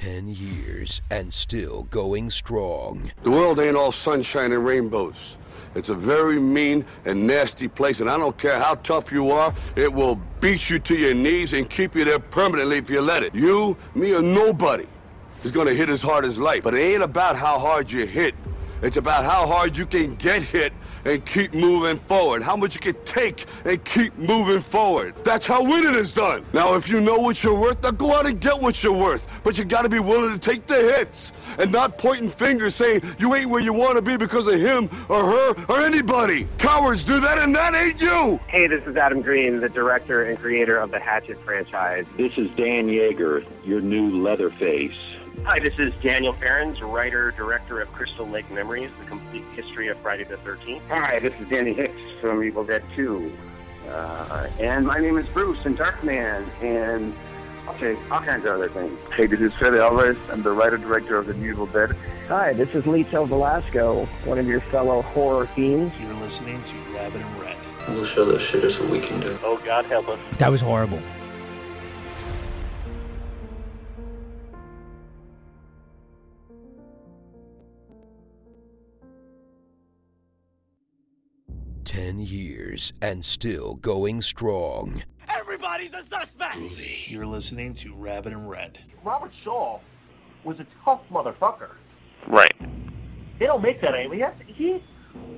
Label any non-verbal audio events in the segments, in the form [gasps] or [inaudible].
10 years and still going strong. The world ain't all sunshine and rainbows. It's a very mean and nasty place, and I don't care how tough you are, it will beat you to your knees and keep you there permanently if you let it. You, me, or nobody is gonna hit as hard as life. But it ain't about how hard you hit, it's about how hard you can get hit and keep moving forward. How much you can take and keep moving forward. That's how winning is done. Now, if you know what you're worth, now go out and get what you're worth. But you gotta be willing to take the hits and not pointing fingers saying you ain't where you wanna be because of him or her or anybody. Cowards do that and that ain't you. Hey, this is Adam Green, the director and creator of the Hatchet franchise. This is Dan Yeager, your new Leatherface. Hi, this is Daniel Farrands, writer, director of Crystal Lake Memories, the complete history of Friday the 13th. Hi, this is Danny Hicks from Evil Dead 2. Uh, and my name is Bruce in Darkman, and okay, all kinds of other things. Hey, this is Fede Alvarez. I'm the writer-director of The New Evil Dead. Hi, this is Lito Velasco, one of your fellow horror fiends. You're listening to Rabbit in Red. We'll show those shitters what we can do. Oh, God help us. That was horrible. Years and still going strong. Everybody's a suspect! You're listening to Rabbit in Red. Robert Shaw was a tough motherfucker. Right. They don't make that anymore. He, has, he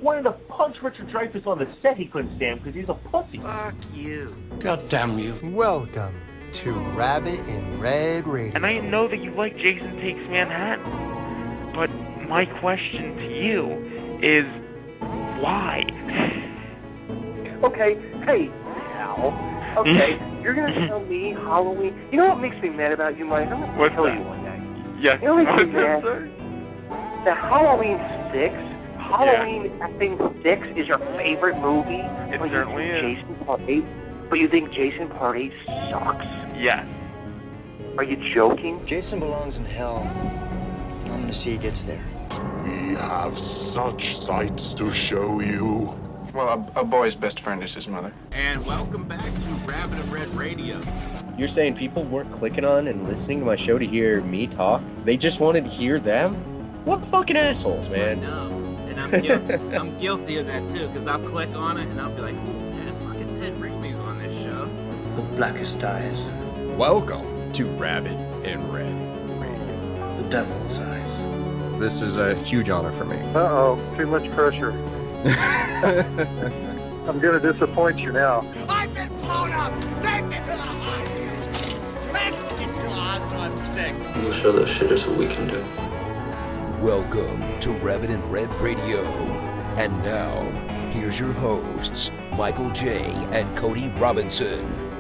wanted to punch Richard Dreyfuss on the set he couldn't stand because he's a pussy. Fuck you. God damn you. Welcome to Rabbit in Red Radio. And I know that you like Jason Takes Manhattan, but my question to you is why? Okay, hey, pal. Okay, mm-hmm. you're gonna tell me Halloween. You know what makes me mad about you, Mike? I'm gonna What's tell that? you one day. Yes. You know what makes me [laughs] that, mad? sir? That Halloween six, Halloween effing six is your favorite movie. It but certainly you is. Jason Part eight, but you think Jason Part eight sucks? Yes. Are you joking? Jason belongs in hell. I'm gonna see he gets there. We have such sights to show you. Well, a, a boy's best friend is his mother. And welcome back to Rabbit in Red Radio. You're saying people weren't clicking on and listening to my show to hear me talk? They just wanted to hear them? What fucking assholes, man. No, and I'm, guilty, [laughs] I'm guilty of that too, because I'll click on it and I'll be like, ooh, Ted, fucking Ted Rigby's on this show. The blackest eyes. Welcome to Rabbit in Red Radio. The devil's eyes. This is a huge honor for me. Uh-oh, too much pressure. [laughs] I'm gonna disappoint you now. I've been blown up! Take me to the hospital! Take me to the hospital, I'm sick! We'll show shit shitters what we can do. Welcome to Rabbit in Red Radio. And now, here's your hosts, Michael J. and Cody Robinson.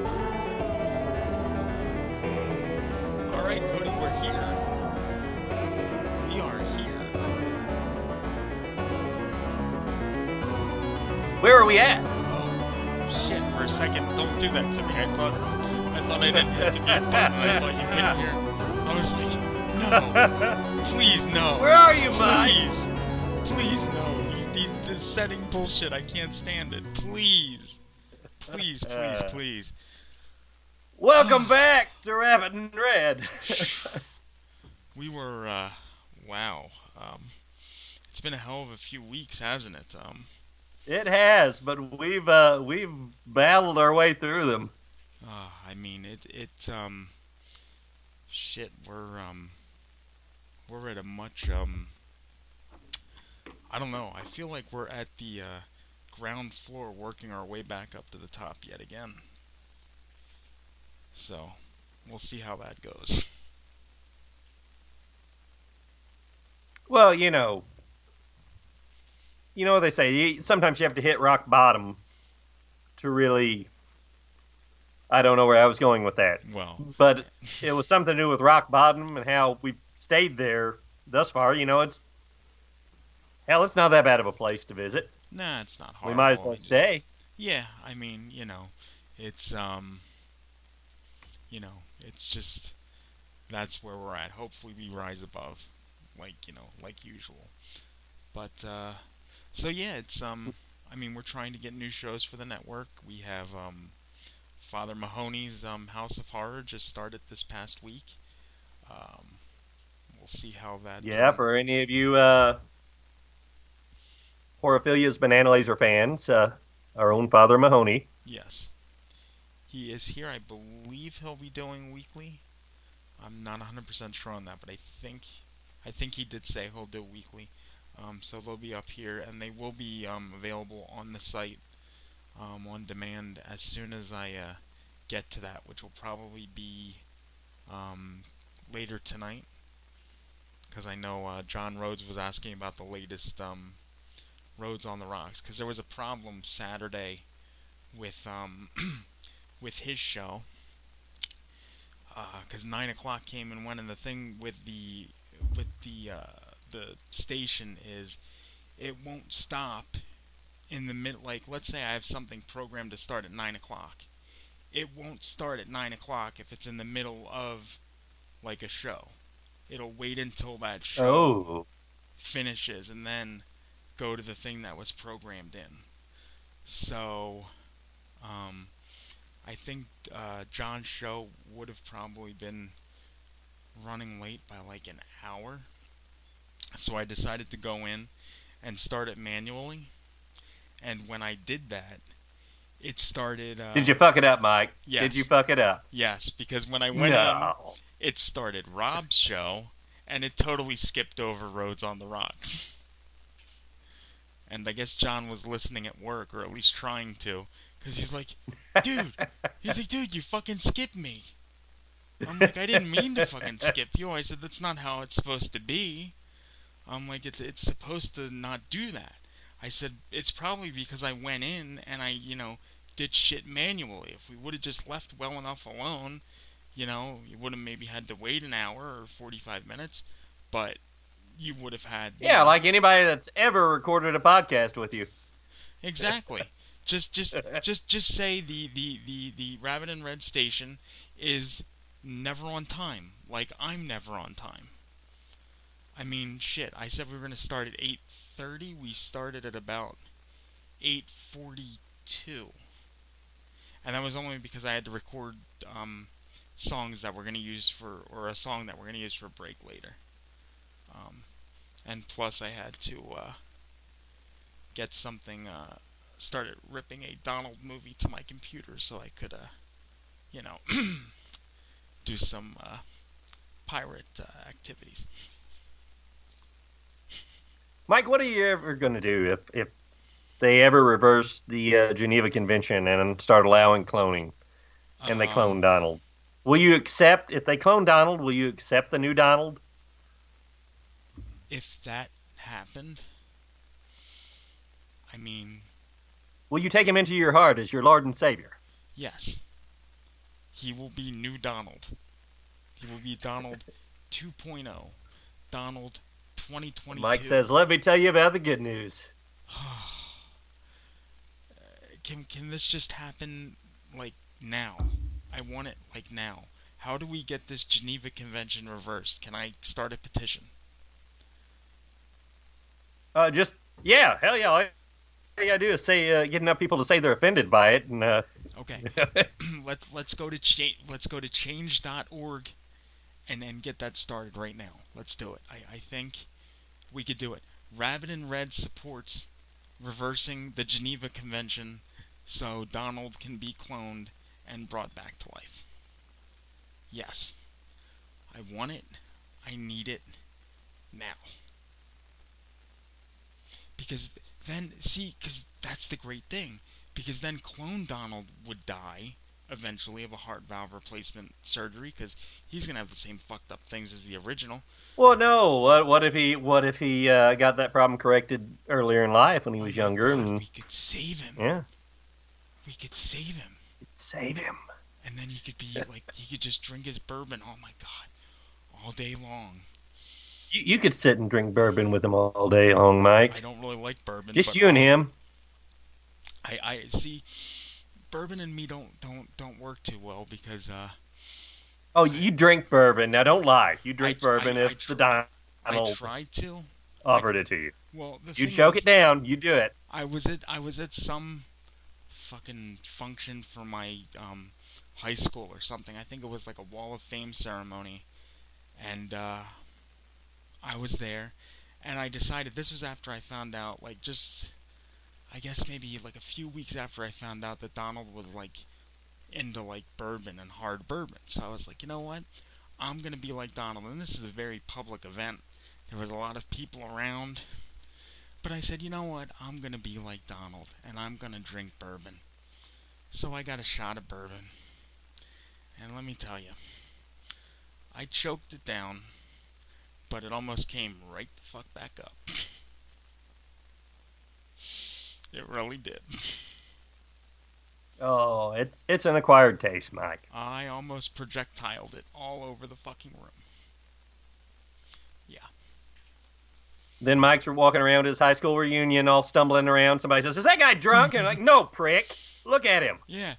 We at? Oh, shit! For a second, don't do that to me. I thought, I thought I didn't hit the [laughs] mute button. I thought you couldn't hear. I was like, no, [laughs] please no. Where are you, Mike? Please, please no. These, these, this setting bullshit. I can't stand it. Please, please, please, please. Welcome [sighs] back to Rabbit in Red. [laughs] We were, uh, wow. Um, it's been a hell of a few weeks, hasn't it? Um, it has, but we've uh, we've battled our way through them. uh, I mean, it, it, um, shit, we're, um, we're at a much, um, I don't know. I feel like we're at the, uh, ground floor working our way back up to the top yet again. So, we'll see how that goes. Well, you know, you know what they say. You, sometimes you have to hit rock bottom to really. I don't know where I was going with that. Well, but it was something to do with rock bottom and how we stayed there thus far. You know, it's hell, it's not that bad of a place to visit. Nah, it's not hard. We might as well stay. Yeah, I mean, you know, it's um, you know, it's just that's where we're at. Hopefully, we rise above, like you know, like usual. But uh, so yeah, it's um, I mean, we're trying to get new shows for the network. We have um, Father Mahoney's um, House of Horror just started this past week. Um, we'll see how that. Yeah, uh, for any of you uh, Horophilia's Banana Laser fans, uh, our own Father Mahoney. Yes. He is here. I believe he'll be doing weekly. I'm not 100% sure on that, but I think I think he did say he'll do weekly. Um, so they'll be up here, and they will be um, available on the site um, on demand as soon as I uh, get to that, which will probably be um, later tonight. Because I know uh, John Rhodes was asking about the latest um, Roads on the Rocks, because there was a problem Saturday with um, [clears throat] with his show. Because nine o'clock came and went, and the thing with the with the uh, the station is it won't stop in the mid. Like, let's say I have something programmed to start at nine o'clock, it won't start at nine o'clock if it's in the middle of like a show. It'll wait until that show Oh. finishes and then go to the thing that was programmed in. So, um, I think uh, John's show would have probably been running late by like an hour. So I decided to go in and start it manually. And when I did that, it started. Uh, Did you fuck it up, Mike? Yes. Did you fuck it up? Yes, because when I went No. in, it started Rob's show, and it totally skipped over Roads on the Rocks. And I guess John was listening at work, or at least trying to, because he's like, dude, he's like, dude, you fucking skipped me. I'm like, I didn't mean to fucking skip you. I said, that's not how it's supposed to be. I'm like, it's it's supposed to not do that. I said, it's probably because I went in and I, you know, did shit manually. If we would have just left well enough alone, you know, you would have maybe had to wait an hour or 45 minutes, but you would have had. Yeah, know- like anybody that's ever recorded a podcast with you. Exactly. [laughs] just just just just say the the the the Rabbit in Red station is never on time. Like I'm never on time. I mean, shit. I said we were going to start at 8:30. We started at about 8:42. And that was only because I had to record um, songs that we're going to use for or a song that we're going to use for break later. Um, and plus I had to uh, get something uh, started ripping a Donald movie to my computer so I could, uh, you know, [clears throat] do some uh, pirate uh, activities. Mike, what are you ever going to do if, if they ever reverse the uh, Geneva Convention and start allowing cloning and they clone Donald? Will you accept, if they clone Donald, will you accept the new Donald? If that happened, I mean, Will you take him into your heart as your Lord and Savior? yes, he will be new Donald. He will be Donald [laughs] 2.0, Donald 2022. Mike says, let me tell you about the good news. [sighs] can can this just happen like now? I want it like now. How do we get this Geneva Convention reversed? Can I start a petition? Uh, just, yeah, hell yeah. All you gotta do is say, uh, get enough people to say they're offended by it, and uh, Okay. [laughs] [clears throat] let's let's go to cha- let's go to change.org and and get that started right now. Let's do it. I, I think we could do it. Rabbit in Red supports reversing the Geneva Convention so Donald can be cloned and brought back to life. Yes. I want it. I need it now. Because then, see, because that's the great thing. Because then Clone Donald would die eventually of a heart valve replacement surgery because he's gonna have the same fucked up things as the original. Well, no. What, what if he what if he uh, got that problem corrected earlier in life when he was younger? and We could save him. yeah, We could save him. save him. And then he could be [laughs] like he could just drink his bourbon. Oh my god, all day long. You, you could sit and drink bourbon with him all day long, Mike. I don't really like bourbon. Just you and him. I, I see. Bourbon and me don't don't don't work too well because uh, Oh, you drink bourbon. Now, don't lie. You drink I- bourbon I if the Donald I tried to. offered it to you. Well, the you choke is- it down. You do it. I was at I was at some fucking function for my um, high school or something. I think it was like a Wall of Fame ceremony, and uh, I was there, and I decided this was after I found out, like just I guess maybe like a few weeks after I found out that Donald was like into like bourbon and hard bourbon. So I was like, you know what? I'm gonna be like Donald, and this is a very public event. There was a lot of people around. But I said, you know what? I'm going to be like Donald, and I'm going to drink bourbon. So I got a shot of bourbon. And let me tell you, I choked it down, but it almost came right the fuck back up. [laughs] It really did. Oh, it's it's an acquired taste, Mike. I almost projectiled it all over the fucking room. Yeah. Then Mike's walking around his high school reunion, all stumbling around. Somebody says, "Is that guy drunk?" And I'm like, "No, prick. Look at him. Yeah.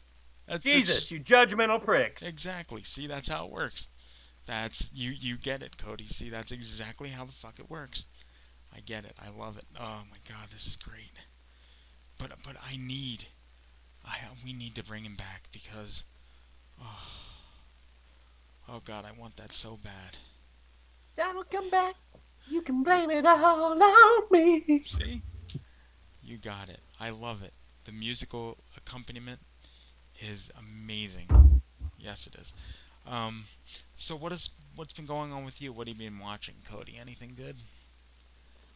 That's- Jesus, you judgmental pricks." Exactly. See, that's how it works. That's you. You get it, Cody. See, that's exactly how the fuck it works. I get it. I love it. Oh my god, this is great. But but I need, I we need to bring him back because, oh, oh god, I want that so bad. Donald, come back. You can blame it all on me. See, you got it. I love it. The musical accompaniment is amazing. Yes, it is. Um, so what is what's been going on with you? What have you been watching, Cody? Anything good?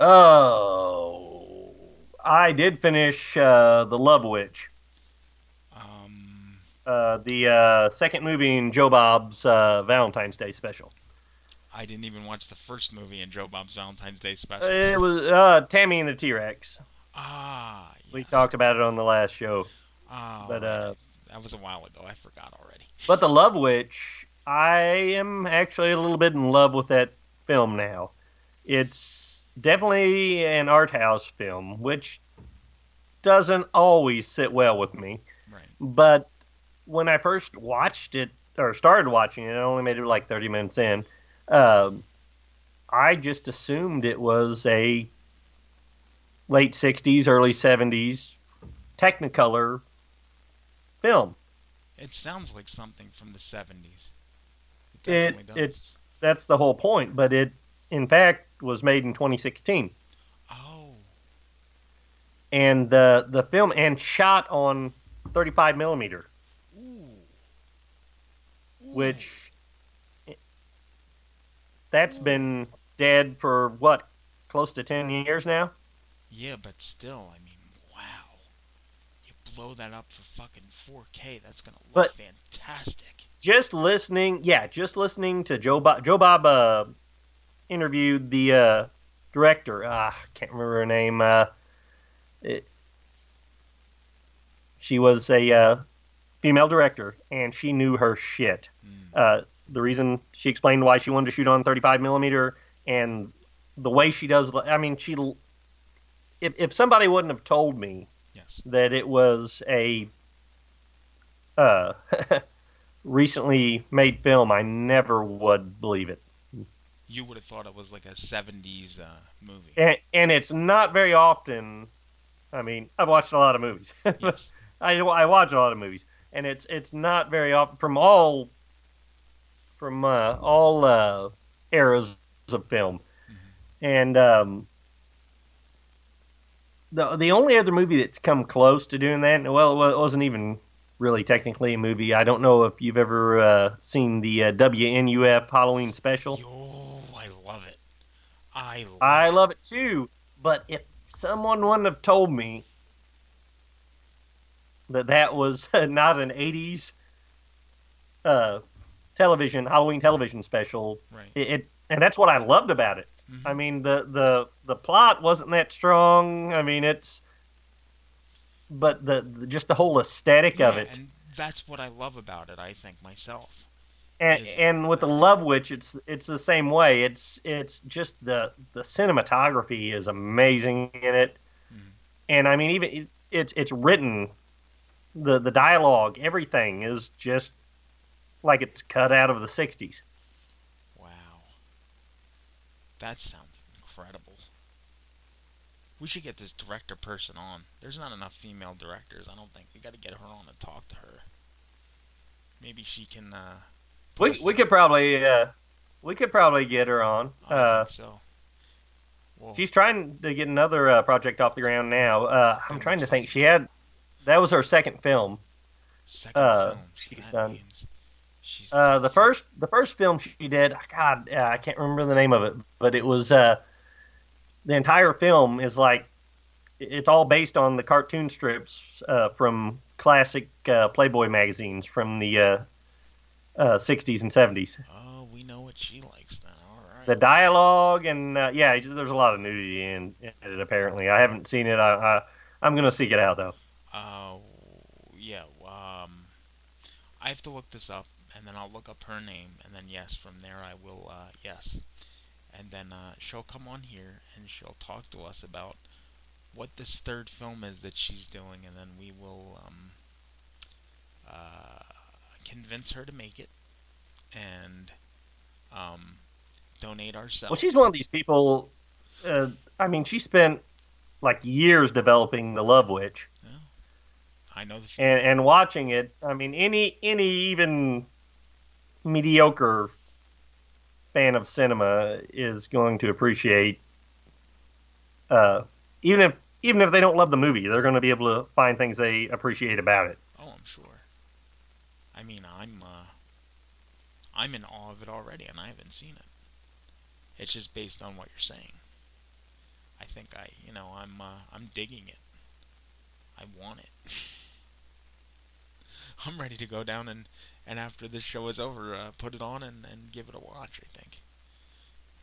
Oh, I did finish uh, the Love Witch. Um, uh, the uh, second movie in Joe Bob's uh, Valentine's Day special. I didn't even watch the first movie in Joe Bob's Valentine's Day special. It was uh, Tammy and the T Rex. Ah, We talked about it on the last show. Ah, but uh, that was a while ago. I forgot already. but the Love Witch, I am actually a little bit in love with that film now. It's definitely an art house film, which doesn't always sit well with me. Right. But when I first watched it or started watching it, I only made it like 30 minutes in. Um, I just assumed it was a late 60s, early 70s Technicolor film. It sounds like something from the 70s. It, definitely does. it's that's the whole point, but it in fact was made in 2016. Oh. And the the film and shot on 35 millimeter, which that's been dead for what close to 10 years now. Yeah, but still, I mean, wow. You blow that up for fucking 4K. That's gonna look But- fantastic. just listening, yeah, just listening to Joe Bob. Joe Bob uh, interviewed the uh, director. Ah, I can't remember her name. Uh, it, she was a uh, female director, and she knew her shit. Uh, the reason she explained why she wanted to shoot on 35 millimeter and the way she does. I mean, she. If if somebody wouldn't have told me Yes. that it was a uh, [laughs] recently made film, I never would believe it. You would have thought it was like a 70s uh, movie. And, and it's not very often. I mean, I've watched a lot of movies. [laughs] yes. I, I watch a lot of movies, and it's it's not very often from all from uh, all uh, eras of film, and um, the the only other movie that's come close to doing that, well, it wasn't even really technically a movie. I don't know if you've ever uh, seen the uh, WNUF Halloween special. I love it. I love I love it too, but if someone wouldn't have told me that that was [laughs] not an 80s uh, television Halloween television special. Right. It, it and that's what I loved about it. Mm-hmm. I mean the the the plot wasn't that strong. I mean it's but the, the just the whole aesthetic of it. and that's what I love about it. I think myself. And and with the Love Witch, it's it's the same way. It's it's just the the cinematography is amazing in it, and I mean even it, it's it's written, the the dialogue, everything is just like it's cut out of the '60s. Wow. That sounds incredible. We should get this director person on. There's not enough female directors. I don't think we got to get her on and talk to her. Maybe she can. Uh, We we could probably uh, we could probably get her on. I Uh, think so. She's trying to get another uh, project off the ground now. Uh, I'm trying to think. She had that was her second film. Second uh, film. she's that done. she's Uh, the first the first film she did, God, uh, I can't remember the name of it, but it was uh, the entire film is like it's all based on the cartoon strips uh, from classic uh, Playboy magazines from the uh, uh, 60s and 70s. Oh, we know what she likes then. All right. The dialogue and uh, yeah, there's a lot of nudity in, in it. Apparently, I haven't seen it. I, I I'm gonna seek it out though. Uh, yeah. Um, I have to look this up, and then I'll look up her name, and then yes, from there I will. Uh, yes, and then uh, she'll come on here and she'll talk to us about what this third film is that she's doing, and then we will um, uh, convince her to make it and um, donate ourselves. Well, she's one of these people. Uh, I mean, she spent like years developing the Love Witch, I know the and and watching it. I mean, any any even mediocre fan of cinema is going to appreciate. Uh, even if even if they don't love the movie, they're going to be able to find things they appreciate about it. Oh, I'm sure. I mean, I'm uh, I'm in awe of it already, and I haven't seen it. It's just based on what you're saying. I think I, you know, I'm uh, I'm digging it. I want it. [laughs] I'm ready to go down and and after this show is over, uh, put it on and, and give it a watch. I think.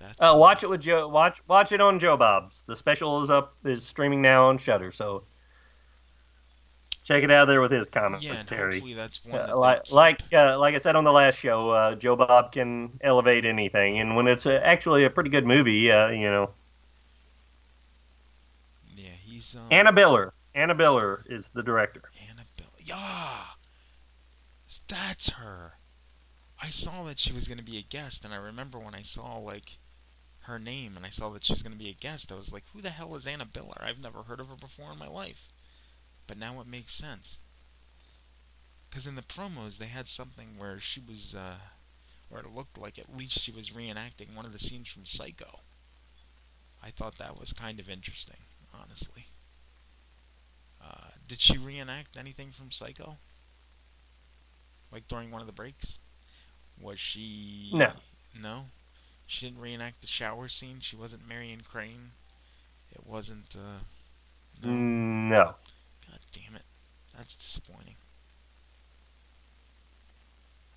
That's Uh, watch it with Joe. Watch watch it on Joe Bob's. The special is up is streaming now on Shudder. So check it out there with his commentary. hopefully that's one Uh, that like like uh, like I said on the last show, uh, Joe Bob can elevate anything, and when it's a, actually a pretty good movie, uh, you know. Yeah, he's um, Anna Biller. Anna Biller is the director. Anna Biller, yeah, that's her. I saw that she was going to be a guest, and I remember when I saw like her name and I saw that she was going to be a guest, I was like, "Who the hell is Anna Biller? I've never heard of her before in my life." But now it makes sense. Because in the promos they had something where she was, uh, or it looked like at least she was reenacting one of the scenes from Psycho. I thought that was kind of interesting, honestly. Uh, did she reenact anything from Psycho? Like during one of the breaks? Was she. No. No? She didn't reenact the shower scene? She wasn't Marion Crane? It wasn't. Uh, Mm, No. God damn it. That's disappointing.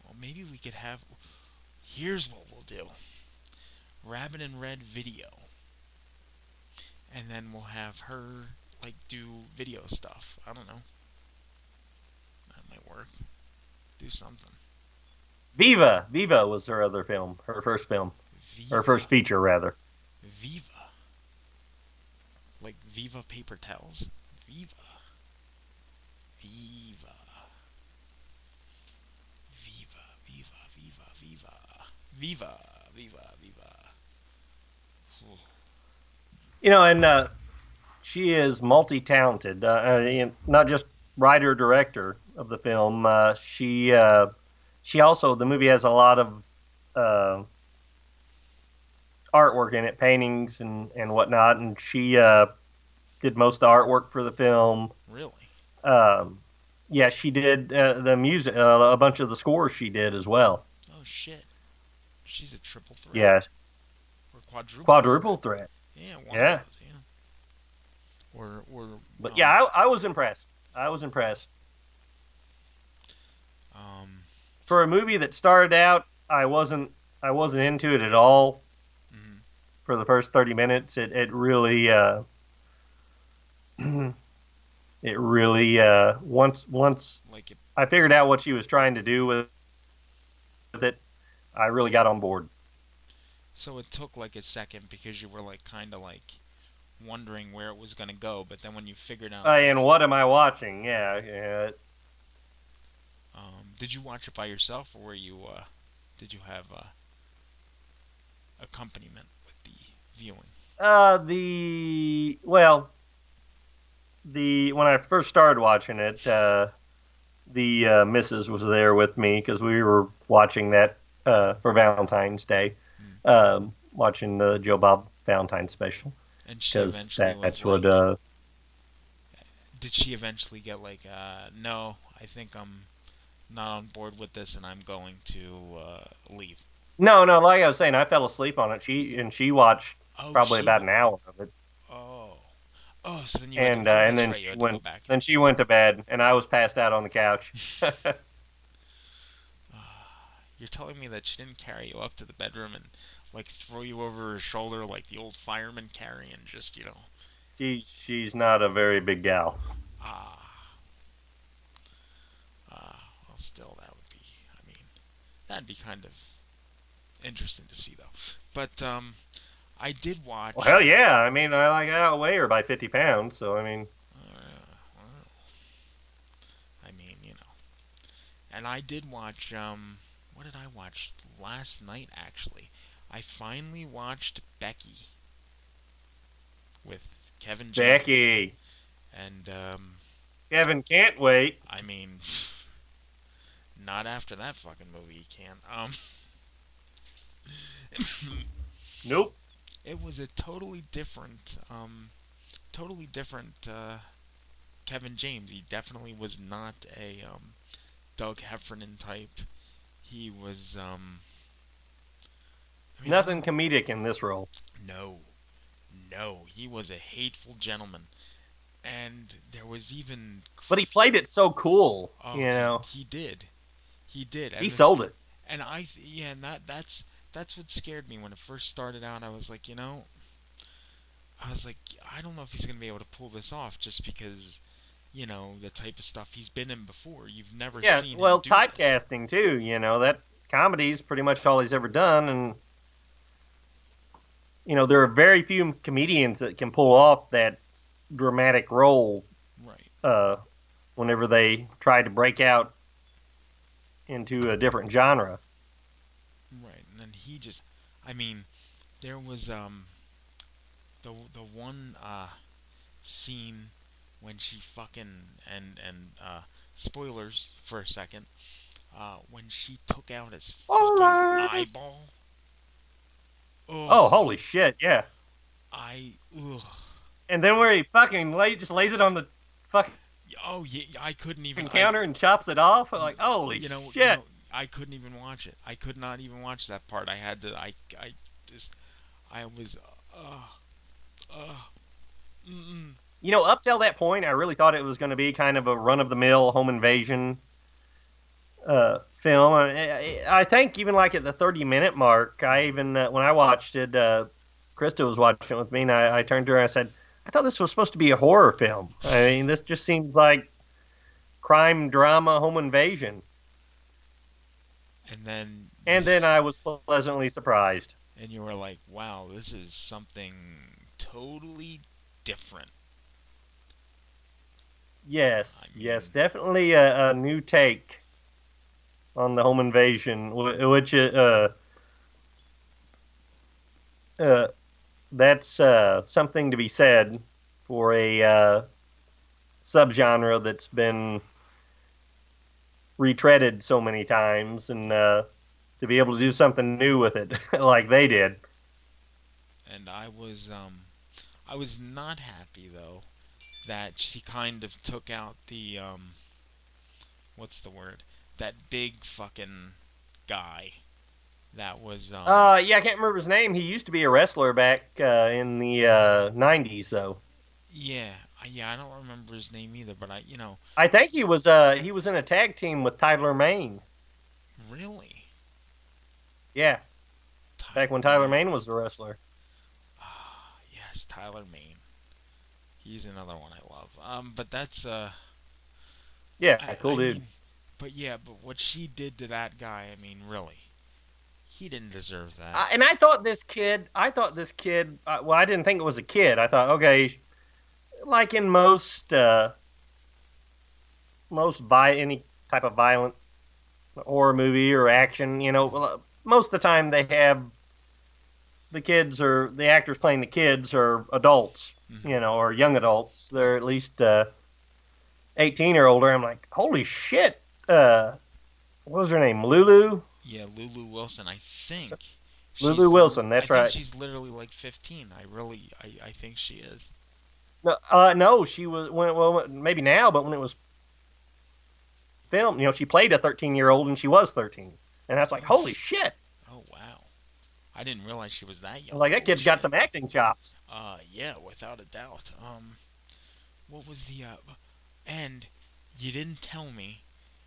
Well, maybe we could have. Here's what we'll do Rabbit in Red video. And then we'll have her, like, do video stuff. I don't know. That might work. Do something. Viva. Viva was her other film. Her first film. Her first feature, rather. Viva. Like Viva Paper Towels. Viva. Viva. Viva, Viva, Viva, Viva. Viva, Viva, Viva. You know, and uh, she is multi-talented. Uh, uh, know, not just writer director of the film. Uh, she uh, she also the movie has a lot of uh, artwork in it, paintings and and whatnot. And she uh, did most of the artwork for the film. Really? Um, yeah, she did uh, the music, uh, a bunch of the scores she did as well. Oh shit. She's a triple threat. Yeah, Or quadruple. quadruple threat. Yeah, one Yeah. those, yeah. Or or But um, yeah, I, I was impressed. I was impressed. Um for a movie that started out, I wasn't I wasn't into it at all. For the first thirty minutes, it it really uh, [clears throat] it really uh, once once Like it, I figured out what she was trying to do with with it, I really got on board. so it took like a second because you were like kind of like wondering where it was gonna go, but then when you figured out, Uh, and what am I watching? Yeah, yeah. um, did you watch it by yourself or were you uh, did you have uh, accompaniment with the viewing? Uh, the well, the when I first started watching it, uh, the uh, missus was there with me because we were watching that uh, for Valentine's Day, um, watching the Joe Bob Valentine special. And she eventually that, that's what like- uh, Did she eventually get like, uh, no, I think I'm not on board with this and I'm going to uh, leave? no, no. Like I was saying, I fell asleep on it. She and she watched Oh, probably she- about an hour of it. Oh, so then you and to, uh, and then right, she had to go went back. then she went to bed and I was passed out on the couch. [laughs] [sighs] You're telling me that she didn't carry you up to the bedroom and like throw you over her shoulder like the old fireman carry and just you know she she's not a very big gal. ah ah well still that would be I mean that'd be kind of interesting to see though but um I did watch Well, hell yeah! I mean, I like I outweigh her by fifty pounds, so I mean, I mean you know and I did watch um what did I watch last night actually I finally watched Becky with Kevin James Becky, and um Kevin can't wait. I mean, not after that fucking movie, he can't. Um, [laughs] nope. It was a totally different, um, totally different uh, Kevin James. He definitely was not a um, Doug Heffernan type. He was um, I mean, Nothing comedic in this role. No, no, he was a hateful gentleman, and there was even But he played it so cool, Oh, you he- know. he, did. He did. He sold it. And I, th- yeah, and that that's that's what scared me when it first started out. I was like, you know, I was like, I don't know if he's gonna be able to pull this off, just because, you know, the type of stuff he's been in before. You've never Yeah, seen well, him do typecasting too. You know that comedy's pretty much all he's ever done, and you know there are very few comedians that can pull off that dramatic role. Right. Uh, whenever they try to break out into a different genre. Right, and then he just, I mean, there was um, the the one uh, scene when she fucking and and uh, spoilers for a second, uh, when she took out his fucking eyeball. Oh, holy shit! Yeah. I ugh. And then where he fucking lay, just lays it on the fucking Oh yeah, I couldn't even counter and chops it off. Like holy you know, you shit! know, I couldn't even watch it. I could not even watch that part. I had to. I I just I was uh uh mm You know, up till that point, I really thought it was going to be kind of a run of the mill home invasion uh, film. I, I think even like at the 30 minute mark, I even, uh, when I watched it, uh, Krista was watching it with me, and I, I turned to her and I said, I thought this was supposed to be a horror film. I mean, this just seems like crime, drama, home invasion. And then And then I was pleasantly surprised. and you were like, wow, this is something totally different. Yes, yes, definitely a, a new take on the home invasion, which uh, uh, that's uh, something to be said for a uh, subgenre that's been retreaded so many times, and uh, to be able to do something new with it [laughs] like they did. And I was um I was not happy though that she kind of took out the um what's the word? That big fucking guy that was um Uh, yeah, I can't remember his name. He used to be a wrestler back uh, in the uh, '90s, though. yeah, yeah, I don't remember his name either, but I you know, I think he was uh he was in a tag team with Tyler Mane. Really? Yeah. Back when Tyler Mane was the wrestler. Ah, yes, Tyler Mane. He's another one I love. Um, but that's uh. Yeah, I- cool I dude. mean, but yeah, but what she did to that guy, I mean, really, he didn't deserve that. I, and I thought this kid, I thought this kid, uh, well, I didn't think it was a kid. I thought, okay, like in most, uh, most by any type of violent horror movie or action, you know, most of the time they have the kids or the actors playing the kids are adults, you know, or young adults. They're at least uh, 18 or older. I'm like, holy shit. Uh, what was her name? Lulu? yeah, Lulu Wilson, I think. Lulu she's- Wilson, that's I right. she's literally like 15. I really, I, I think she is. No, uh, no, she was when well maybe now, but when it was filmed, you know, she played a 13 year old and she was 13, and I was like, holy shit! Oh wow, I didn't realize she was that young. like, that kid's got shit. some acting chops. Uh, yeah, without a doubt. Um, what was the uh, and you didn't tell me,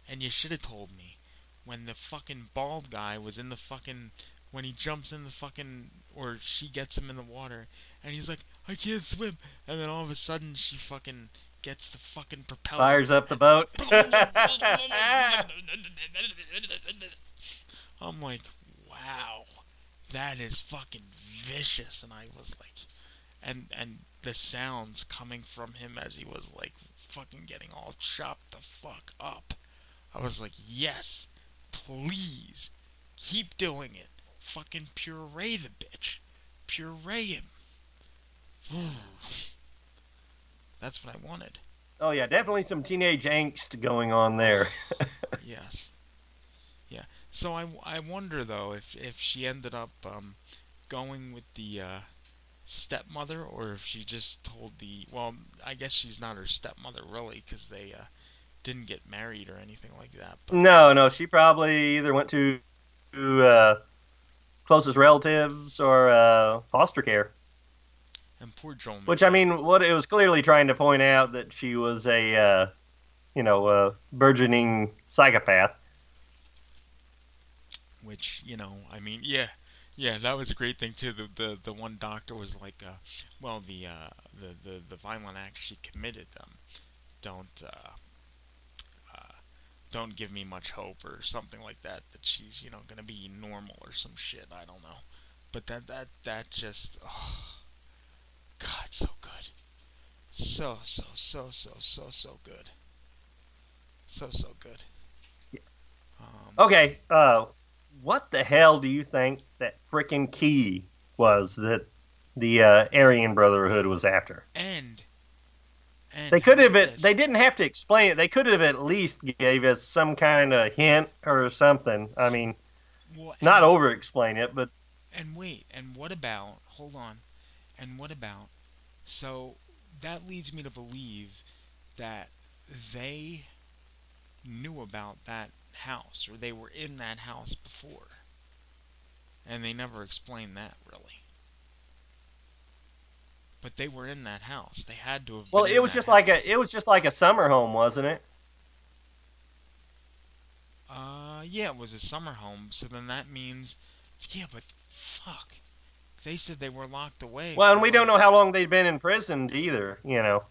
and you should have told me when the fucking bald guy was in the fucking when he jumps in the fucking or she gets him in the water, and he's like, I can't swim, and then all of a sudden she fucking gets the fucking propeller. Fires up the boat. [laughs] I'm like, wow, that is fucking vicious. And I was like, and and the sounds coming from him as he was like fucking getting all chopped the fuck up. I was like, yes, please, keep doing it. Fucking puree the bitch, puree him. That's what I wanted. Oh yeah, definitely some teenage angst going on there. [laughs] Yes. Yeah. So I, I wonder though if if she ended up um, going with the uh, stepmother or if she just told the well I guess she's not her stepmother really because they uh, didn't get married or anything like that. But no, no, she probably either went to, to uh, closest relatives or uh, foster care. And poor Joel. Which I mean, what it was clearly trying to point out that she was a, uh, you know, a burgeoning psychopath. which you know I mean yeah yeah that was a great thing too the the, the one doctor was like uh, well the, uh, the the the violent acts she committed um, don't uh, uh, don't give me much hope or something like that that she's you know gonna be normal or some shit I don't know but that that that just oh, God so good so so so so so so good so so good um, Okay, uh, what the hell do you think that frickin' key was that the uh, Aryan Brotherhood was after? and and They could have. It, they didn't have to explain it. They could have at least gave us some kind of hint or something. I mean, Well, not over explain it, but And wait, and what about, hold on, and what about, so that leads me to believe that they knew about that house, or they were in that house before. And they never explained that, really. But they were in that house. They had to have well, it was just like a. It was just like a summer home, wasn't it? Uh, yeah, it was a summer home, so then that means, yeah, but fuck. They said they were locked away. Well, and we don't know how long they'd been imprisoned either. You know.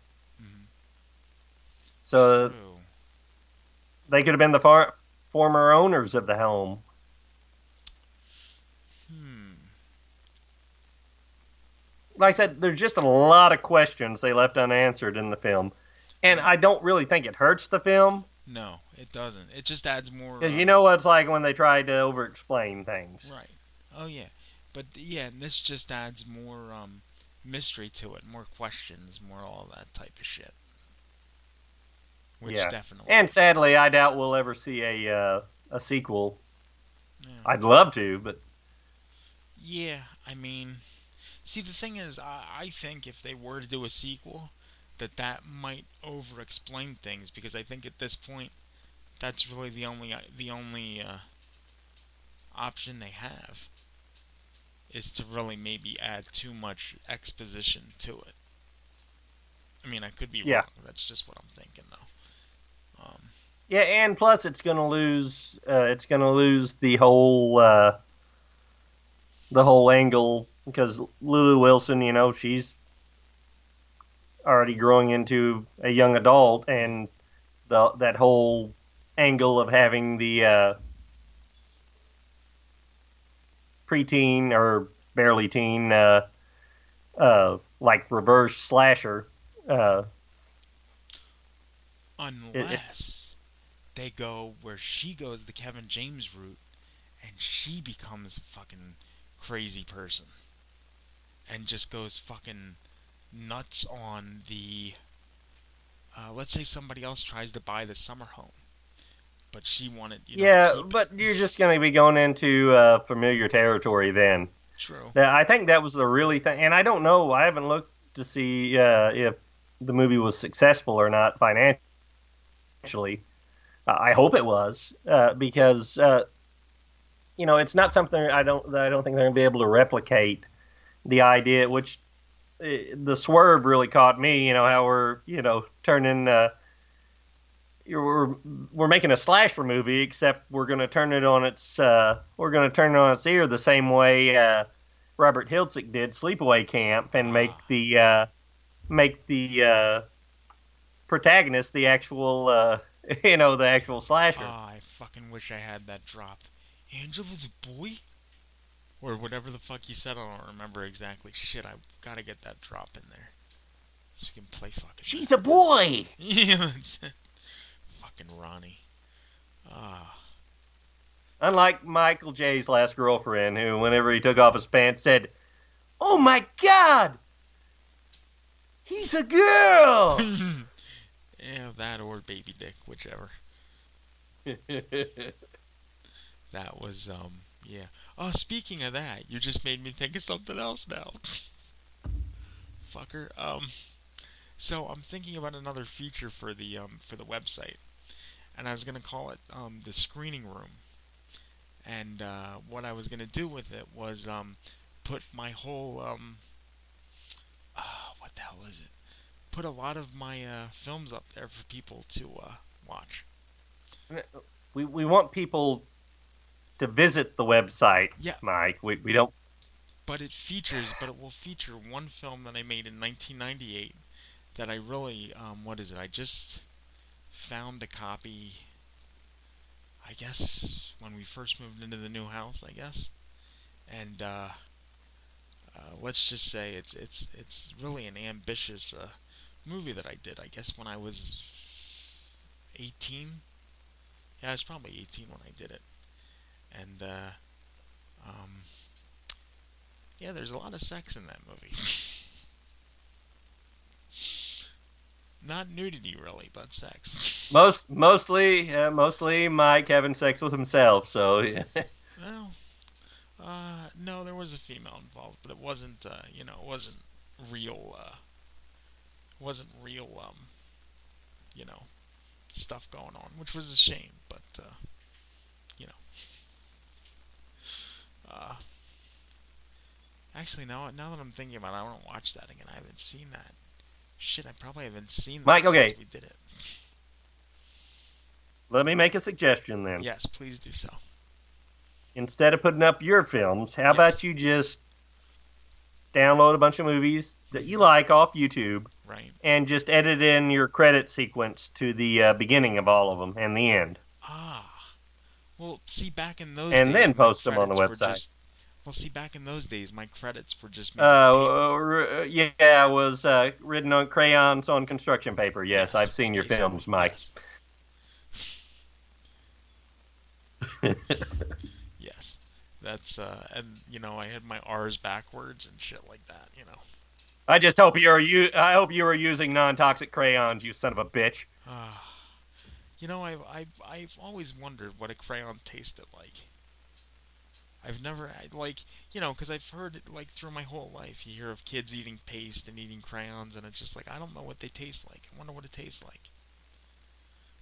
So True. they could have been the far, former owners of the home. Hmm. Like I said, there's just a lot of questions they left unanswered in the film, and I don't really think it hurts the film No, it doesn't. It just adds more. because you know what it's like when they try to over-explain things. Right. Oh yeah, but yeah, and this just adds more um, mystery to it, more questions, more all that type of shit. Which yeah. definitely. And sadly, I doubt we'll ever see a uh, a sequel. Yeah. I'd love to, but Yeah, I mean, see, the thing is, I, I think if they were to do a sequel, that that might over-explain things because I think at this point, that's really the only the only uh, option they have is to really maybe add too much exposition to it. I mean, I could be Yeah. wrong. That's just what I'm thinking, though. Um, Yeah, and plus it's going to lose. Uh, it's to lose the whole uh, the whole angle because Lulu Wilson, you know, she's already growing into a young adult, and the that whole angle of having the uh, preteen or barely teen, uh, uh, like reverse slasher. Uh, Unless they go where she goes the Kevin James route and she becomes a fucking crazy person and just goes fucking nuts on the uh, let's say somebody else tries to buy the summer home but she wanted you know, yeah, keep it. but you're just going to be going into uh, familiar territory then. True. I think that was the really thing, and I don't know. I haven't looked to see uh, if the movie was successful or not financially. Uh, I hope it was uh, because uh, you know it's not something I don't I don't think they're going to be able to replicate the idea. Which uh, the swerve really caught me. You know how we're you know turning. Uh, we're we're making a slasher movie, except we're going to turn it on its uh, we're going to turn it on its ear the same way uh, Robert Hiltzik did Sleepaway Camp, and make the uh, make the uh, protagonist the actual uh, [laughs] you know the actual slasher. Ah, I fucking wish I had that drop. Angela's boy? Or whatever the fuck he said, I don't remember exactly. Shit, I've gotta get that drop in there. So we can play fucking. She's a boy. [laughs] yeah, that's it. Fucking Ronnie. Ah. Unlike Michael J's last girlfriend, who whenever he took off his pants said, "Oh my God, he's a girl." [laughs] [laughs] yeah, that or baby dick, whichever. That was, um, yeah. Oh, speaking of that, you just made me think of something else now. [laughs] Fucker. Um, so I'm thinking about another feature for the um for the website, and I was gonna call it um the screening room. And uh, what I was gonna do with it was um put my whole um uh, what the hell is it? Put a lot of my uh, films up there for people to uh, watch. we we want people to visit the website, Yeah. Mike. We we don't. but it features but it will feature one film that I made in 1998 that I really um, what is it I just found a copy I guess when we first moved into the new house I guess. And uh, uh, let's just say it's it's it's really an ambitious uh, movie that I did I guess when I was 18 yeah I was probably 18 when I did it. And uh, um, yeah, there's a lot of sex in that movie. [laughs] Not nudity, really, but sex. [laughs] Most mostly uh, mostly Mike having sex with himself. So yeah. Well, uh, no, there was a female involved, but it wasn't, uh, you know, it wasn't real, uh, wasn't real, um, you know, stuff going on, which was a shame, but, uh, you know. Uh, actually, now, now that I'm thinking about it, I want to watch that again. I haven't seen that. Shit, I probably haven't seen that Mike, okay. since we did it. let me make a suggestion then. Yes, please do so. Instead of putting up your films, how about you just download a bunch of movies that you like off YouTube, Right. and just edit in your credit sequence to the uh, beginning of all of them and the end. Ah. Well, see, back in those And days, then post them on the website. Just, well, see, back in those days, my credits were just Uh, uh, r- yeah, was uh, written on crayons on construction paper. Yes, I've seen your basically, films, Mike. [laughs] Yes, that's uh, and you know, I had my R's backwards and shit like that. You know. I just hope you're u- I hope you were using non-toxic crayons, you son of a bitch. Ah. you know, I've, I've I've always wondered what a crayon tasted like. I've never I, like you know because I've heard it like through my whole life. You hear of kids eating paste and eating crayons, and it's just like I don't know what they taste like. I wonder what it tastes like.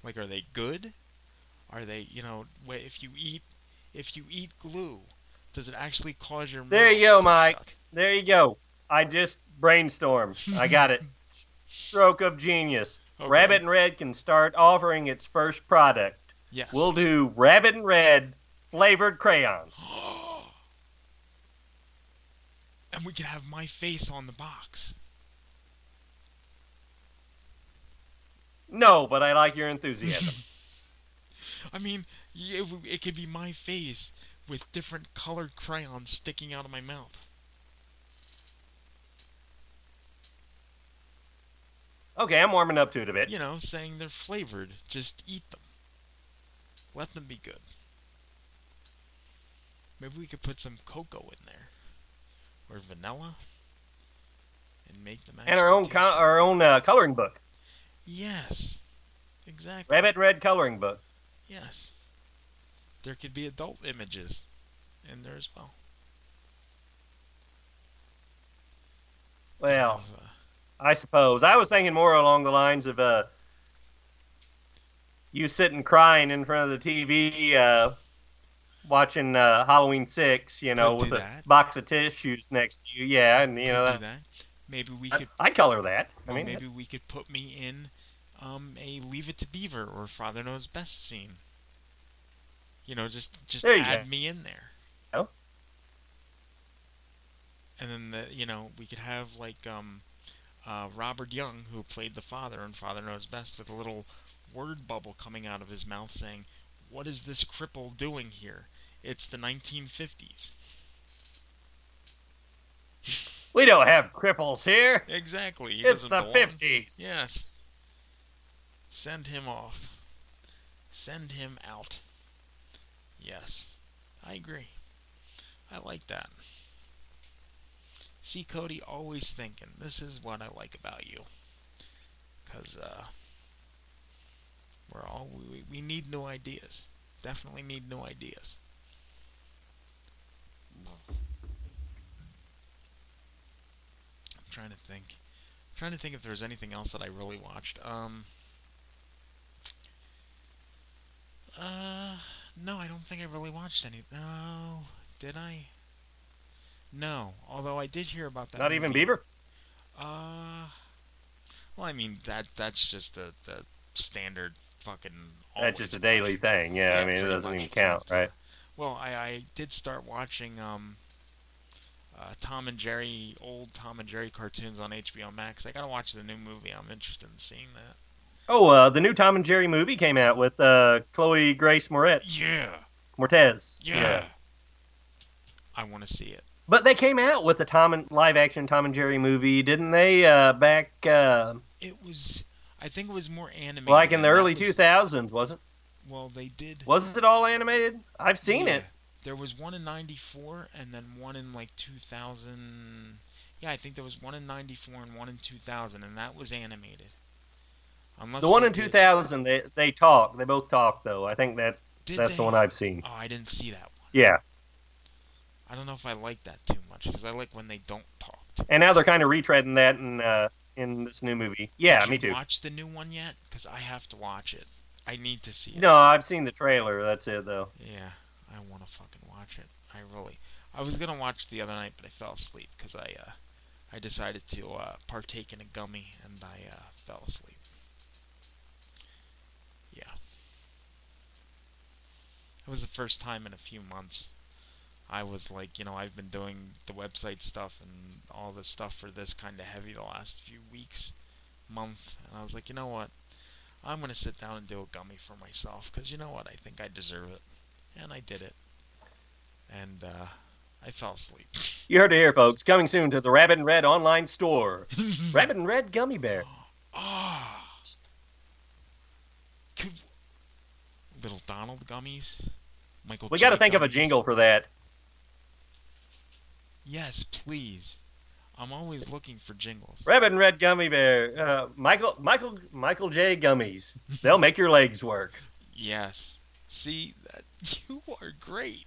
Like, are they good? Are they you know if you eat if you eat glue, does it actually cause your There you go, Mike. shut? There you go. I just brainstormed. I got it. [laughs] Stroke of genius. Rabbit in Red can start offering its first product. Yes. We'll do Rabbit in Red flavored crayons. [gasps] and we could have my face on the box. No, but I like your enthusiasm. [laughs] [laughs] I mean, it, it could be my face with different colored crayons sticking out of my mouth. okay, I'm warming up to it a bit. You know, saying they're flavored. Just eat them. Let them be good. Maybe we could put some cocoa in there, or vanilla, and make them. And our own co- our own uh, coloring book. Yes, exactly. Rabbit Red coloring book. Yes. There could be adult images in there as well. Well, I suppose I was thinking more along the lines of uh, you sitting crying in front of the TV, uh, watching uh, Halloween Six, you know, with do a box of tissues next to you. Yeah, and you Could know do that. Maybe we I- could. I'd color that. I mean, maybe we could put me in um, a Leave It to Beaver or Father Knows Best scene. You know, just just add go. me in there. Oh. And then the you know we could have like um, uh, Robert Young who played the father in Father Knows Best with a little word bubble coming out of his mouth saying, "What is this cripple doing here? It's the 1950s." [laughs] we don't have cripples here. Exactly. He It's the belong. 50s. Yes. Send him off. Send him out. Yes. I agree. I like that. See, Cody, always thinking. This is what I like about you. Because, uh, we're all, we, we need new ideas. Definitely need new ideas. Trying to think. I'm trying to think if there's anything else that I really watched. Um. Uh, no, I don't think I really watched any. No, did I? No, although I did hear about that. Not even. Bieber. Uh, well, I mean that that's just the the standard fucking. That's just a daily watch. thing. Yeah, I mean it doesn't even count, right? Well, I, I did start watching um, uh, Tom and Jerry, old Tom and Jerry cartoons on HBO Max. I gotta watch the new movie. I'm interested in seeing that. Oh, uh, the new Tom and Jerry movie came out with uh, Chloe Grace Moretz. Yeah. Mortez. Yeah. I want to see it. But they came out with the Tom and live action Tom and Jerry movie, didn't they? Uh, back uh, It was. I think it was more animated. like in the early was- two thousands, wasn't? Well, they did. Was it all animated? I've seen Yeah. it. There was one in '94, and then one in like 2000. Yeah, I think there was one in '94 and one in 2000, and that was animated. Unless the one in did- two thousand, they they talk. They both talk though. I think that Did that's they? the one I've seen. Oh, I didn't see that one. Yeah, I don't know if I like that too much because I like when they don't talk. and now they're kind of retreading that in uh, in this new movie. Yeah, me you too. Watch the new one yet? Because I have to watch it. I need to see it. No, I've seen the trailer. That's it though. Yeah, I want to fucking watch it. I really. I was gonna watch the other night, but I fell asleep because I uh, I decided to uh, partake in a gummy and I uh, fell asleep. Yeah. It was the first time in a few months. I was like, you know, I've been doing the website stuff and all this stuff for this kind of heavy the last few weeks, month, and I was like, you know what? I'm gonna sit down and do a gummy for myself because you know what? I think I deserve it, and I did it, and uh, I fell asleep. [laughs] You heard it here, folks. Coming soon to the Rabbit in Red online store. [laughs] Rabbit in Red gummy bear. [gasps] Ah. Could Little Donald gummies? Michael. We got to think of a jingle for that. Yes, please. I'm always looking for jingles. Rabbit in Red gummy bear. Uh, Michael Michael Michael J gummies. They'll make your legs work. [laughs] Yes. See that [laughs] You are great.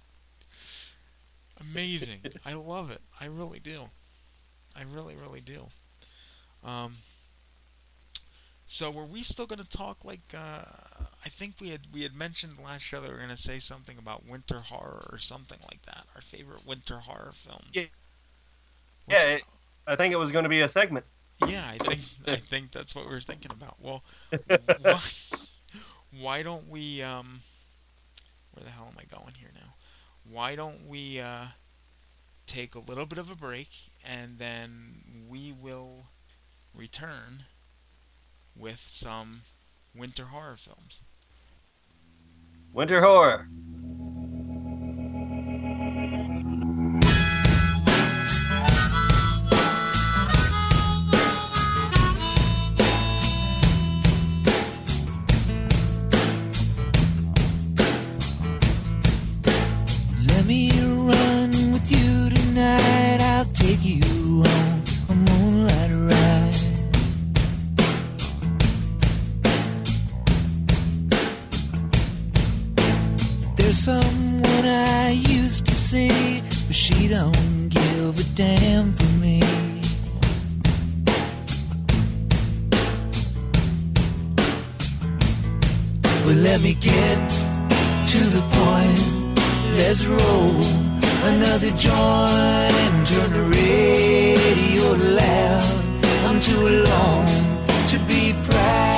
Amazing. [laughs] I love it. I really do. I really, really do. Um, so were we still going to talk like uh, I think we had we had mentioned last show that we are going to say something about winter horror or something like that. Our favorite winter horror film. Yeah. Which, yeah, it, I think it was going to be a segment. Yeah, I think I think that's what we were thinking about. Well, [laughs] why, why don't we um, where the hell am I going here now? Why don't we uh, take a little bit of a break and then we will return with some winter horror films. Winter horror. don't give a damn for me. But let me get to the point. Let's roll another joint. Turn the radio loud. I'm too alone to be proud.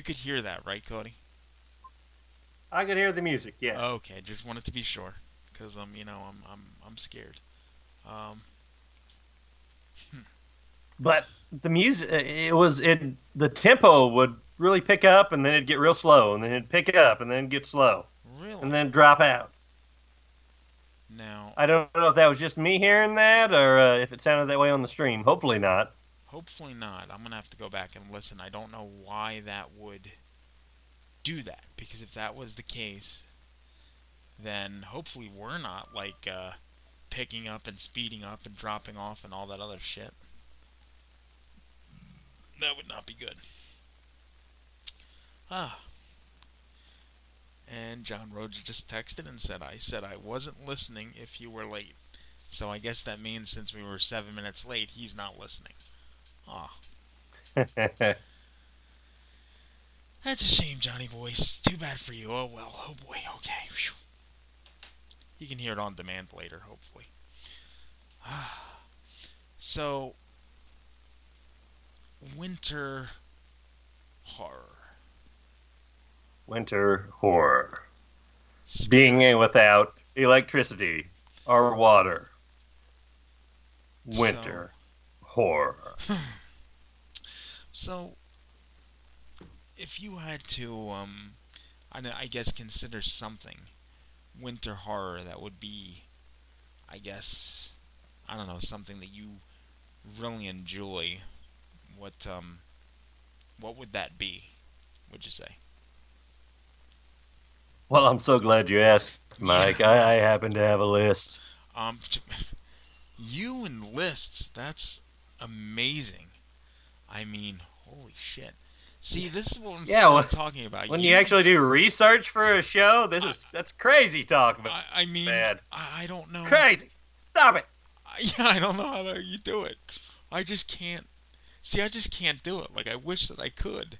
You could hear that, right, Cody? I could hear the music. Yes. Okay, just wanted to be sure, because um, you know, I'm I'm I'm scared. Um, But the music, it was it. The tempo would really pick up, and then it'd get real slow, and then it'd pick up, and then get slow, really? and then drop out. Now, I don't know if that was just me hearing that, or uh, if it sounded that way on the stream. Hopefully not. Hopefully not. I'm gonna have to go back and listen. I don't know why that would do that, because if that was the case, then hopefully we're not like uh, picking up and speeding up and dropping off and all that other shit. That would not be good. Ah. And John Rhodes just texted and said, I said I wasn't listening if you were late. So I guess that means since we were seven minutes late, he's not listening. Ah. [laughs] That's a shame, Johnny boy. Too bad for you. Oh well. Oh boy. Okay. Phew. You can hear it on demand later, hopefully. so, winter horror. Winter horror. Being without electricity or water. Winter horror. [laughs] So, if you had to, um, I, I guess consider something winter horror that would be, I guess, I don't know, something that you really enjoy. What um, what would that be? Would you say? Well, I'm so glad you asked, Mike. I, I happen to have a list. Um, [laughs] you and lists, that's amazing. I mean, holy shit. See, this is what I'm, Yeah, well, talking about. When you actually do research for a show, this is that's crazy talk. But I, I mean, bad. I, I don't know. Crazy. Stop it. [laughs] Yeah, I don't know how the- you do it. I just can't. See, I just can't do it. Like I wish that I could,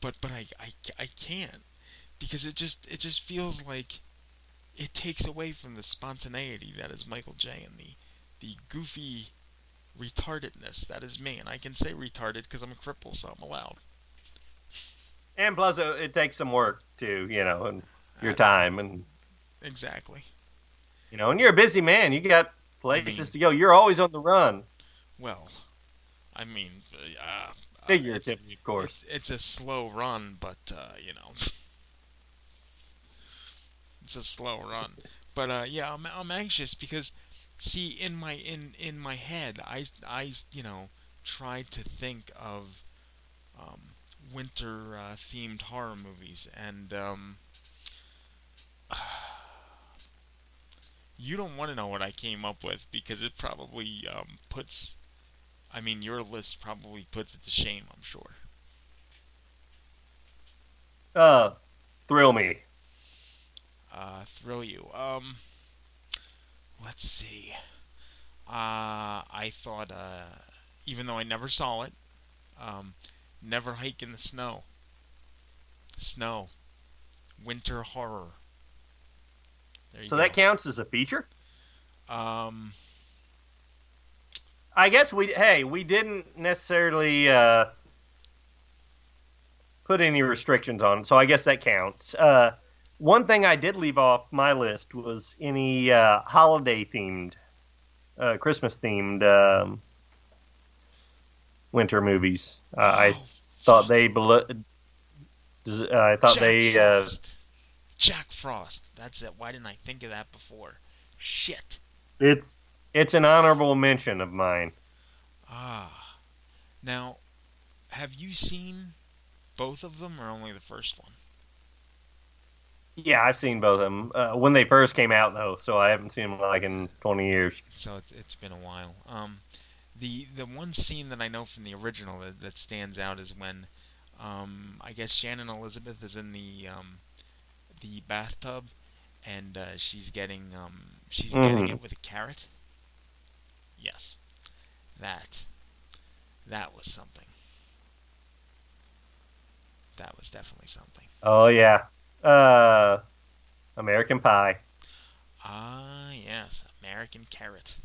but but I I, I can't because it just it just feels like it takes away from the spontaneity that is Michael J and the the goofy retardedness that is me. And I can say retarded because I'm a cripple, so I'm allowed. And plus, it, it takes some work too, you know, and your time, and Exactly. you know, and you're a busy man. You got places to go. You're always on the run. Well, I mean, uh, Figuratively, of course. It's, it's a slow run, but uh, you know, [laughs] it's a slow run. But uh, yeah, I'm I'm anxious because see in my in in my head, I I you know tried to think of um, winter uh, themed horror movies, and um, [sighs] you don't want to know what I came up with because it probably um, puts. I mean, your list probably puts it to shame. I'm sure. Uh, thrill me. uh, thrill you. Um, let's see. Uh, I thought, uh, even though I never saw it, um, never hike in the snow. Snow. Winter horror. There you So go. that counts as a feature. Um, I guess we hey we didn't necessarily uh, put any restrictions on it, so I guess that counts. Uh, one thing I did leave off my list was any uh, holiday themed, uh, Christmas themed um, winter movies. Uh, I thought they belo- uh, I thought Jack they uh, Frost. Jack Frost. That's it. Why didn't I think of that before? Shit. it's it's an honorable mention of mine. Ah. Now, have you seen both of them or only the first one? Yeah, I've seen both of them uh, when they first came out though, so I haven't seen them like in twenty years. So it's it's been a while. Um, the the one scene that I know from the original that, that stands out is when, um, I guess Shannon Elizabeth is in the um, the bathtub, and uh, she's getting um, she's getting Mhm. it with a carrot. Yes, that that was something. That was definitely something. Oh yeah, uh, American Pie. Ah, yes, American Carrot.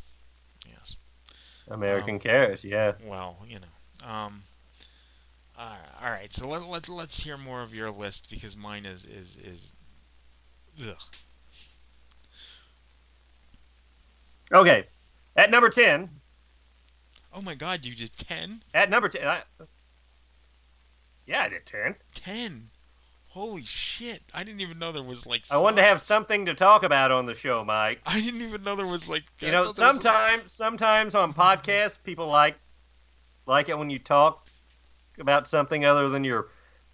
Yes. American Um, Carrots, yeah. Well, you know. Um. All right, all right. So let let let's hear more of your list because mine is is is. Ugh. Okay, at number ten. Oh my God! You did ten. At number ten. I, yeah, I did ten. Ten. Holy shit! I didn't even know there was like. I wanted to have something to talk about on the show, Mike. I didn't even know there was like. You I know, thought there like- sometimes sometimes on podcasts people like like it when you talk about something other than your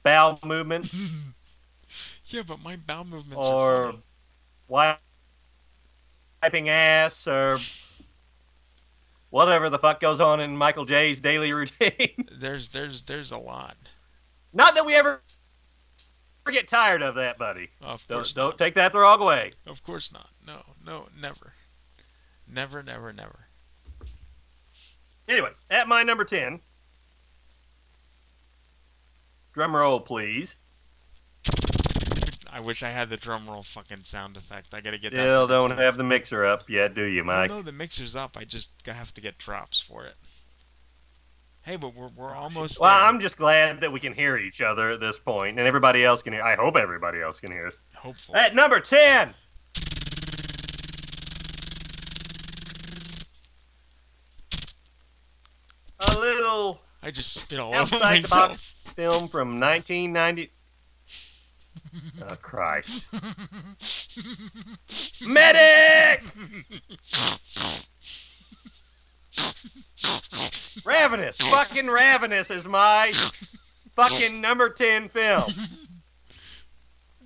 bowel movements [laughs] Yeah, but my bowel movements are or funny. wi- wiping ass or whatever the fuck goes on in Michael J's daily [laughs] routine. There's there's there's a lot. Not that we ever get tired of that, buddy. Of Don't, course don't take that the wrong way. Of course not. No, no, never. Never, never, never. Anyway, at my number 10, drum roll, please. I wish I had the drum roll fucking sound effect. I gotta get that. Still don't have the mixer up yet, do you, Mike? no, the mixer's up. I just have to get drops for it. Hey, but we're we're oh, almost Well, there. I'm just glad that we can hear each other at this point, and everybody else can hear. I hope everybody else can hear us. Hopefully. At number 10, a little I just spit all over outside the myself. box film from 1990. [laughs] Oh, Christ. Medic! [laughs] Ravenous. [laughs] Fucking Ravenous is my fucking number 10 film.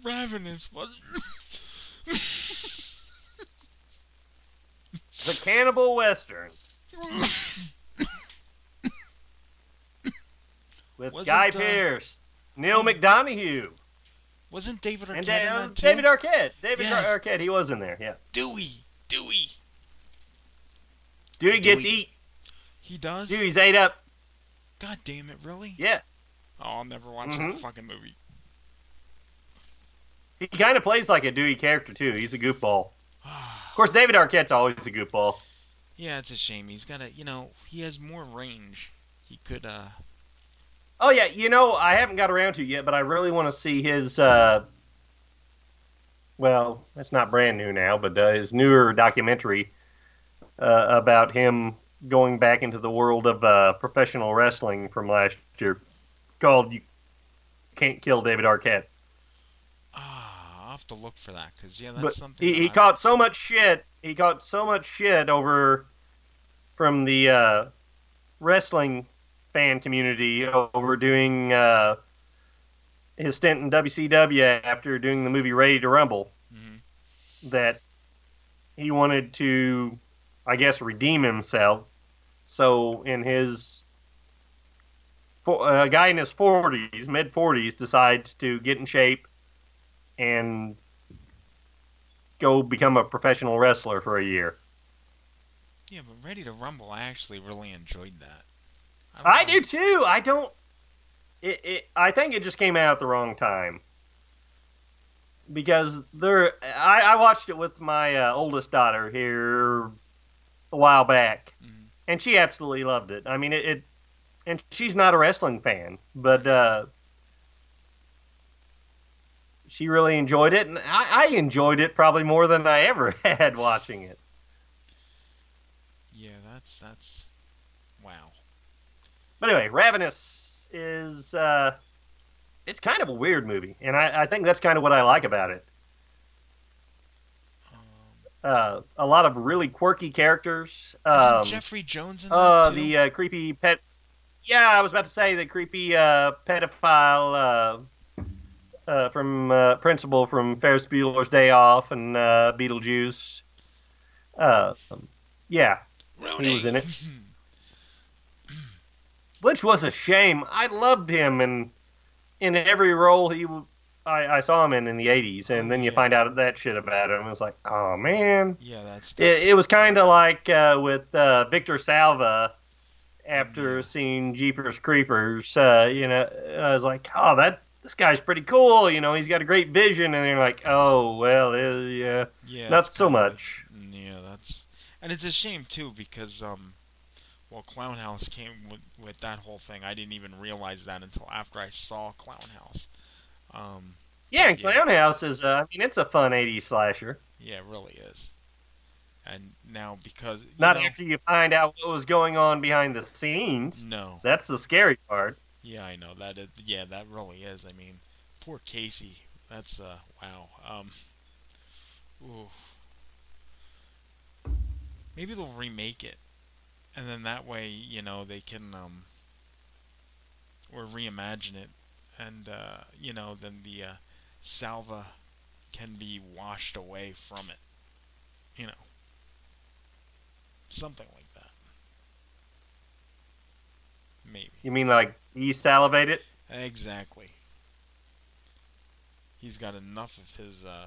Ravenous was. The Cannibal Western. With Wasn't, Guy uh, Pearce, Neal McDonough, Wasn't David Arquette and in uh? David Arquette. David Yes. Arquette, he was in there, yeah. Dewey. Dewey. Dewey gets Dewey. eat. He does. Dude, he's ate up. God damn it! Really? Yeah. Oh, I'll never watch Mhm. that fucking movie. He kind of plays like a Dewey character, too. He's a goofball. [sighs] Of course, David Arquette's always a goofball. Yeah, it's a shame. He's got a, you know, he has more range. He could, uh, Oh, yeah, you know, I haven't got around to it yet, but I really want to see his, uh, well, it's not brand new now, but uh, his newer documentary uh, about him going back into the world of uh, professional wrestling from last year called You Can't Kill David Arquette. ah, I'll have to look for that because yeah, that's but something. he, that he caught so much shit. He caught so much shit over from the uh, wrestling fan community over doing uh, his stint in WCW after doing the movie Ready to Rumble. Mm-hmm. That he wanted to, I guess, redeem himself. So in his a guy in his forties, mid forties, decides to get in shape and go become a professional wrestler for a year. Yeah, but Ready to Rumble, I actually really enjoyed that. I do too. I don't. It, it. I think it just came out at the wrong time. Because there, I, I watched it with my uh, oldest daughter here a while back, and she absolutely loved it. I mean, it, it and she's not a wrestling fan, but uh, she really enjoyed it, and I, I enjoyed it probably more than I ever [laughs] had watching it. Yeah, that's that's wow. But anyway, Ravenous is uh, it's kind of a weird movie, and I, I think that's kind of what I like about it. Uh, a lot of really quirky characters. Isn't Um, Jeffrey Jones in that uh, too? the uh, creepy pet. Yeah, I was about to say the creepy uh, pedophile uh, uh, from uh, principal from Ferris Bueller's Day Off and uh, Beetlejuice. Uh, yeah, he was in it. [laughs] Which was a shame. I loved him and in every role he I, I saw him in in the '80s, and then you find out that shit about him. It was like, oh man. Yeah, that's. It, it was kind of like uh, with uh, Victor Salva after seeing Jeepers Creepers. Uh, you know, I was like, oh, that this guy's pretty cool. You know, he's got a great vision, and you're like, oh, well, yeah, Yeah, not so much. Yeah, that's And it's a shame too because um, well, Clown House came with with that whole thing. I didn't even realize that until after I saw Clown House. Um, Yeah, and Clown House is. Uh, I mean, it's a fun '80s slasher. yeah, it really is. And now because you Not know, after you find out what was going on behind the scenes. No. That's the scary part. Yeah, I know that. Yeah, that really is. I mean, poor Casey. That's uh, wow. Um, ooh. Maybe they'll remake it, and then that way, you know, they can um, or reimagine it, and uh, you know, then the uh, salva can be washed away from it. You know, something like that. Maybe. You mean like desalivate it? Exactly. He's got enough of his, uh,